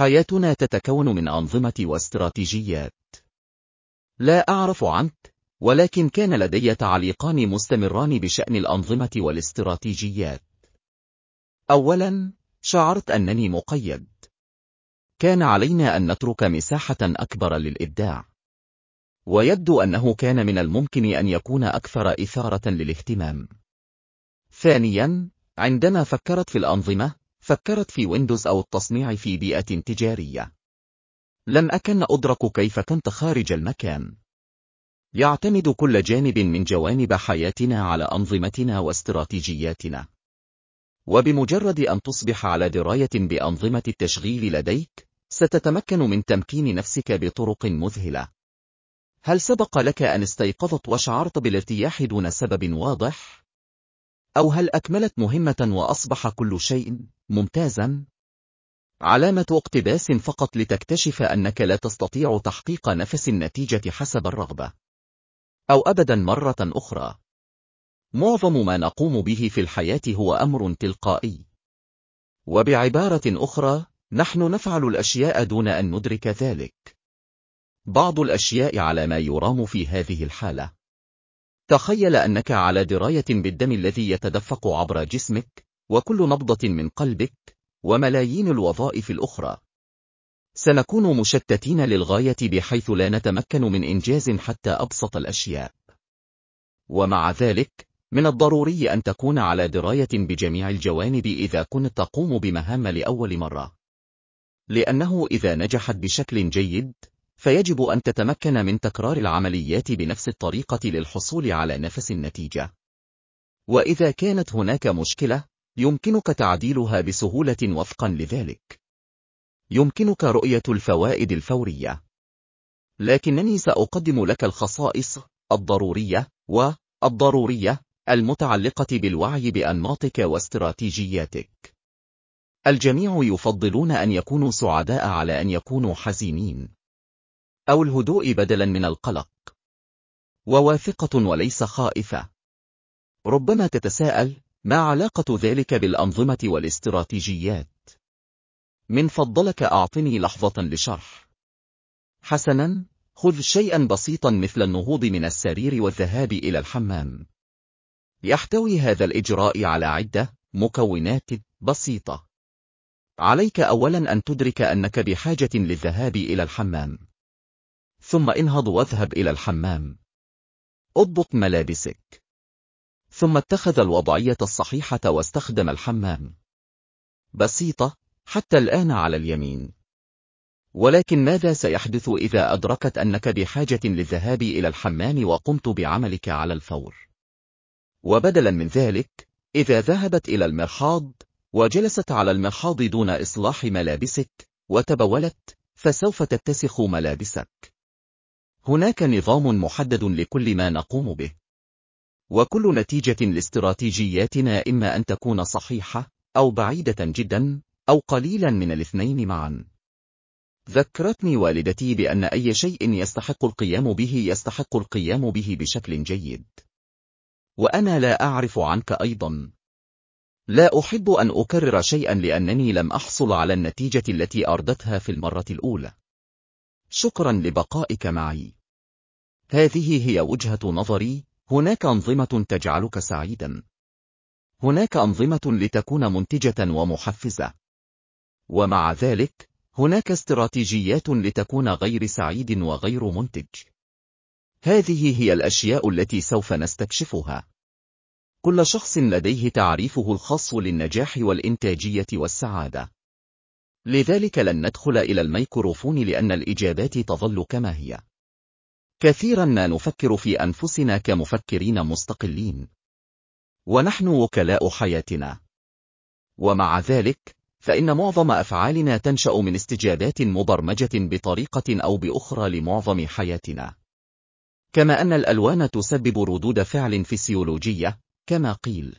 حياتنا تتكون من أنظمة واستراتيجيات. لا أعرف عنك، ولكن كان لدي تعليقان مستمران بشأن الأنظمة والاستراتيجيات. أولاً، شعرت أنني مقيد. كان علينا أن نترك مساحة أكبر للإبداع. ويبدو أنه كان من الممكن أن يكون أكثر إثارة للاهتمام. ثانياً، عندما فكرت في الأنظمة، فكرت في ويندوز أو التصنيع في بيئة تجارية. لم أكن أدرك كيف كنت خارج المكان. يعتمد كل جانب من جوانب حياتنا على أنظمتنا واستراتيجياتنا. وبمجرد أن تصبح على دراية بأنظمة التشغيل لديك، ستتمكن من تمكين نفسك بطرق مذهلة. هل سبق لك أن استيقظت وشعرت بالارتياح دون سبب واضح؟ أو هل أكملت مهمة وأصبح كل شيء ممتازا؟ علامة اقتباس فقط لتكتشف أنك لا تستطيع تحقيق نفس النتيجة حسب الرغبة. أو أبدا مرة أخرى. معظم ما نقوم به في الحياة هو أمر تلقائي. وبعبارة أخرى، نحن نفعل الأشياء دون أن ندرك ذلك. بعض الأشياء على ما يرام في هذه الحالة. تخيل أنك على دراية بالدم الذي يتدفق عبر جسمك، وكل نبضة من قلبك، وملايين الوظائف الأخرى. سنكون مشتتين للغاية بحيث لا نتمكن من إنجاز حتى أبسط الأشياء. ومع ذلك، من الضروري أن تكون على دراية بجميع الجوانب إذا كنت تقوم بمهام لأول مرة. لأنه إذا نجحت بشكل جيد، فيجب أن تتمكن من تكرار العمليات بنفس الطريقة للحصول على نفس النتيجة. وإذا كانت هناك مشكلة، يمكنك تعديلها بسهولة وفقا لذلك. يمكنك رؤية الفوائد الفورية. لكنني سأقدم لك الخصائص الضرورية والضرورية المتعلقة بالوعي بأنماطك واستراتيجياتك. الجميع يفضلون أن يكونوا سعداء على أن يكونوا حزينين. أو الهدوء بدلا من القلق. وواثقة وليس خائفة. ربما تتساءل ما علاقة ذلك بالأنظمة والاستراتيجيات؟ من فضلك أعطني لحظة لشرح. حسنا، خذ شيئا بسيطا مثل النهوض من السرير والذهاب إلى الحمام. يحتوي هذا الإجراء على عدة مكونات بسيطة. عليك أولا أن تدرك أنك بحاجة للذهاب إلى الحمام. ثم انهض واذهب إلى الحمام. اضبط ملابسك. ثم اتخذ الوضعية الصحيحة واستخدم الحمام. بسيطة، حتى الآن على اليمين. ولكن ماذا سيحدث إذا أدركت أنك بحاجة للذهاب إلى الحمام وقمت بعملك على الفور؟ وبدلا من ذلك، إذا ذهبت إلى المرحاض، وجلست على المرحاض دون إصلاح ملابسك، وتبولت، فسوف تتسخ ملابسك. هناك نظام محدد لكل ما نقوم به. وكل نتيجة لاستراتيجياتنا إما أن تكون صحيحة، أو بعيدة جدا، أو قليلا من الاثنين معا. ذكرتني والدتي بأن أي شيء يستحق القيام به يستحق القيام به بشكل جيد. وأنا لا أعرف عنك أيضا. لا أحب أن أكرر شيئا لأنني لم أحصل على النتيجة التي أردتها في المرة الأولى. شكرا لبقائك معي. هذه هي وجهة نظري، هناك أنظمة تجعلك سعيدا. هناك أنظمة لتكون منتجة ومحفزة. ومع ذلك، هناك استراتيجيات لتكون غير سعيد وغير منتج. هذه هي الأشياء التي سوف نستكشفها. كل شخص لديه تعريفه الخاص للنجاح والإنتاجية والسعادة. لذلك لن ندخل إلى الميكروفون لأن الإجابات تظل كما هي. كثيرا ما نفكر في أنفسنا كمفكرين مستقلين. ونحن وكلاء حياتنا. ومع ذلك، فإن معظم أفعالنا تنشأ من استجابات مبرمجة بطريقة أو بأخرى لمعظم حياتنا. كما أن الألوان تسبب ردود فعل فسيولوجية، كما قيل.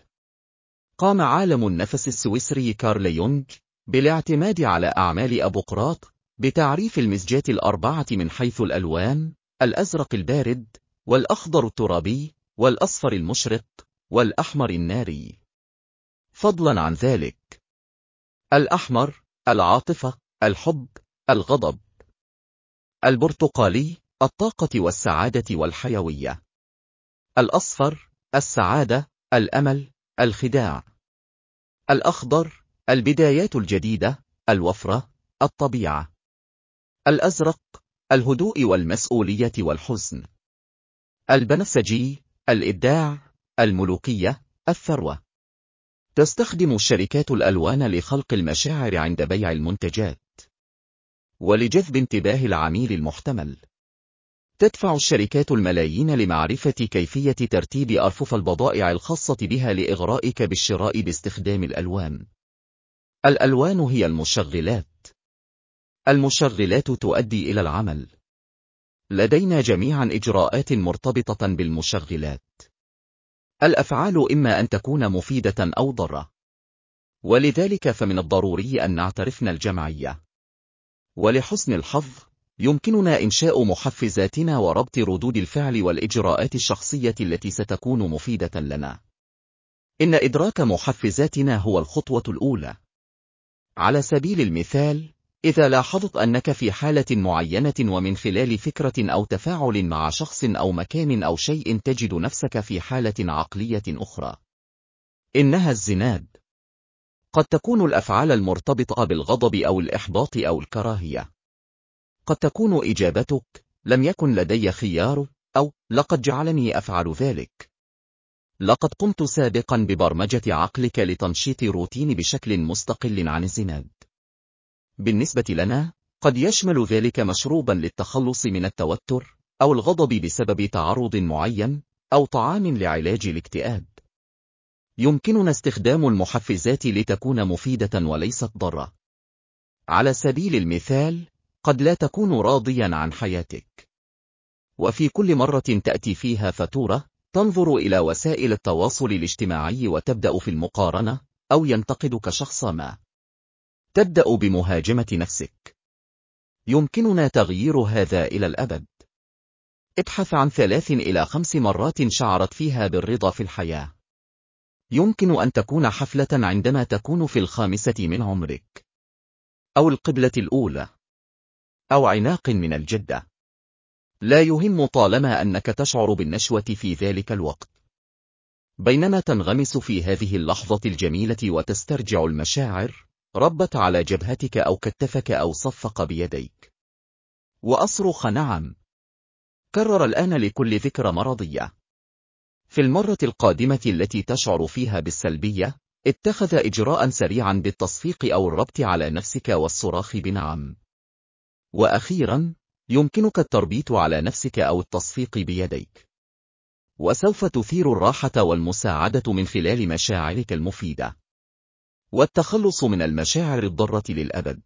قام عالم النفس السويسري كارل يونغ بالاعتماد على أعمال أبوقراط بتعريف المزجات الأربعة من حيث الألوان الأزرق البارد والأخضر الترابي والأصفر المشرق والأحمر الناري. فضلا عن ذلك. الأحمر العاطفة الحب الغضب. البرتقالي الطاقة والسعادة والحيوية. الأصفر السعادة الأمل الخداع. الأخضر البدايات الجديدة الوفرة الطبيعة. الأزرق الهدوء والمسؤولية والحزن البنفسجي الإبداع الملوكية الثروة تستخدم الشركات الألوان لخلق المشاعر عند بيع المنتجات ولجذب انتباه العميل المحتمل تدفع الشركات الملايين لمعرفة كيفية ترتيب أرفف البضائع الخاصة بها لإغرائك بالشراء باستخدام الألوان. الألوان هي المشغلات. المشغلات تؤدي إلى العمل. لدينا جميعا إجراءات مرتبطة بالمشغلات. الأفعال إما أن تكون مفيدة أو ضرة. ولذلك فمن الضروري أن نعترفنا الجمعية. ولحسن الحظ يمكننا إنشاء محفزاتنا وربط ردود الفعل والإجراءات الشخصية التي ستكون مفيدة لنا. إن إدراك محفزاتنا هو الخطوة الأولى. على سبيل المثال، إذا لاحظت أنك في حالة معينة ومن خلال فكرة أو تفاعل مع شخص أو مكان أو شيء تجد نفسك في حالة عقلية أخرى. إنها الزناد. قد تكون الأفعال المرتبطة بالغضب أو الإحباط أو الكراهية. قد تكون إجابتك لم يكن لدي خيار أو لقد جعلني أفعل ذلك. لقد قمت سابقا ببرمجة عقلك لتنشيط روتين بشكل مستقل عن الزناد. بالنسبة لنا، قد يشمل ذلك مشروبا للتخلص من التوتر، أو الغضب بسبب تعرض معين، أو طعام لعلاج الاكتئاب. يمكننا استخدام المحفزات لتكون مفيدة وليست ضارة. على سبيل المثال، قد لا تكون راضيا عن حياتك. وفي كل مرة تأتي فيها فاتورة، تنظر إلى وسائل التواصل الاجتماعي وتبدأ في المقارنة، أو ينتقدك شخص ما. تبدأ بمهاجمة نفسك. يمكننا تغيير هذا إلى الأبد. ابحث عن ثلاث إلى خمس مرات شعرت فيها بالرضا في الحياة. يمكن أن تكون حفلة عندما تكون في الخامسة من عمرك. أو القبلة الأولى. أو عناق من الجدة. لا يهم طالما أنك تشعر بالنشوة في ذلك الوقت. بينما تنغمس في هذه اللحظة الجميلة وتسترجع المشاعر، ربت على جبهتك أو كتفك أو صفق بيديك. وأصرخ نعم. كرر الآن لكل ذكرى مرضية. في المرة القادمة التي تشعر فيها بالسلبية، اتخذ إجراء سريعا بالتصفيق أو الربط على نفسك والصراخ بنعم. وأخيرا، يمكنك التربيت على نفسك أو التصفيق بيديك. وسوف تثير الراحة والمساعدة من خلال مشاعرك المفيدة. والتخلص من المشاعر الضارة للأبد.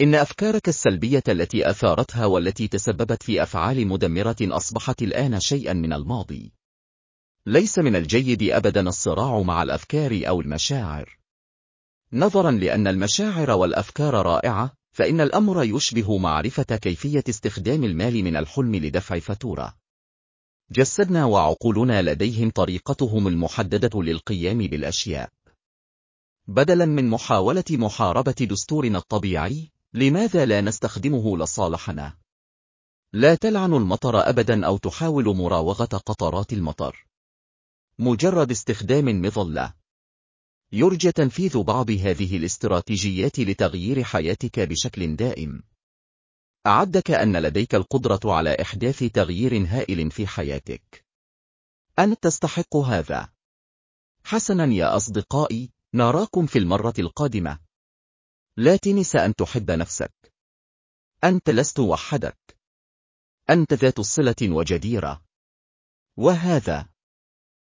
إن أفكارك السلبية التي أثارتها والتي تسببت في أفعال مدمرة أصبحت الآن شيئا من الماضي. ليس من الجيد أبدا الصراع مع الأفكار أو المشاعر. نظرا لأن المشاعر والأفكار رائعة، فإن الأمر يشبه معرفة كيفية استخدام المال من الحلم لدفع فاتورة. جسدنا وعقولنا لديهم طريقتهم المحددة للقيام بالأشياء. بدلا من محاولة محاربة دستورنا الطبيعي، لماذا لا نستخدمه لصالحنا؟ لا تلعن المطر أبدا أو تحاول مراوغة قطرات المطر. مجرد استخدام مظلة. يرجى تنفيذ بعض هذه الاستراتيجيات لتغيير حياتك بشكل دائم. أعدك أن لديك القدرة على إحداث تغيير هائل في حياتك. أنت تستحق هذا. حسنا يا أصدقائي، نراكم في المرة القادمة. لا تنس أن تحب نفسك. أنت لست وحدك. أنت ذات صلة وجديرة. وهذا